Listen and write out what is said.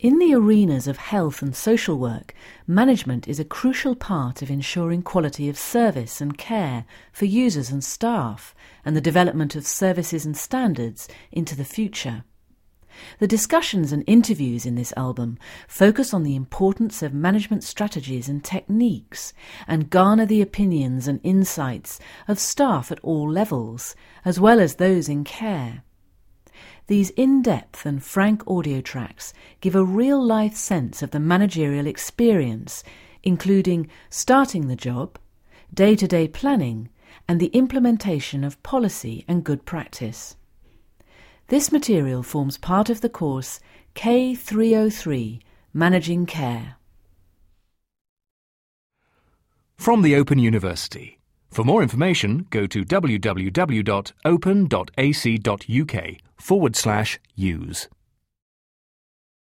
In the arenas of health and social work, management is a crucial part of ensuring quality of service and care for users and staff, and the development of services and standards into the future. The discussions and interviews in this album focus on the importance of management strategies and techniques and garner the opinions and insights of staff at all levels, as well as those in care. These in depth and frank audio tracks give a real life sense of the managerial experience, including starting the job, day to day planning, and the implementation of policy and good practice. This material forms part of the course K303 Managing Care. From the Open University. For more information, go to www.open.ac.uk forward slash use.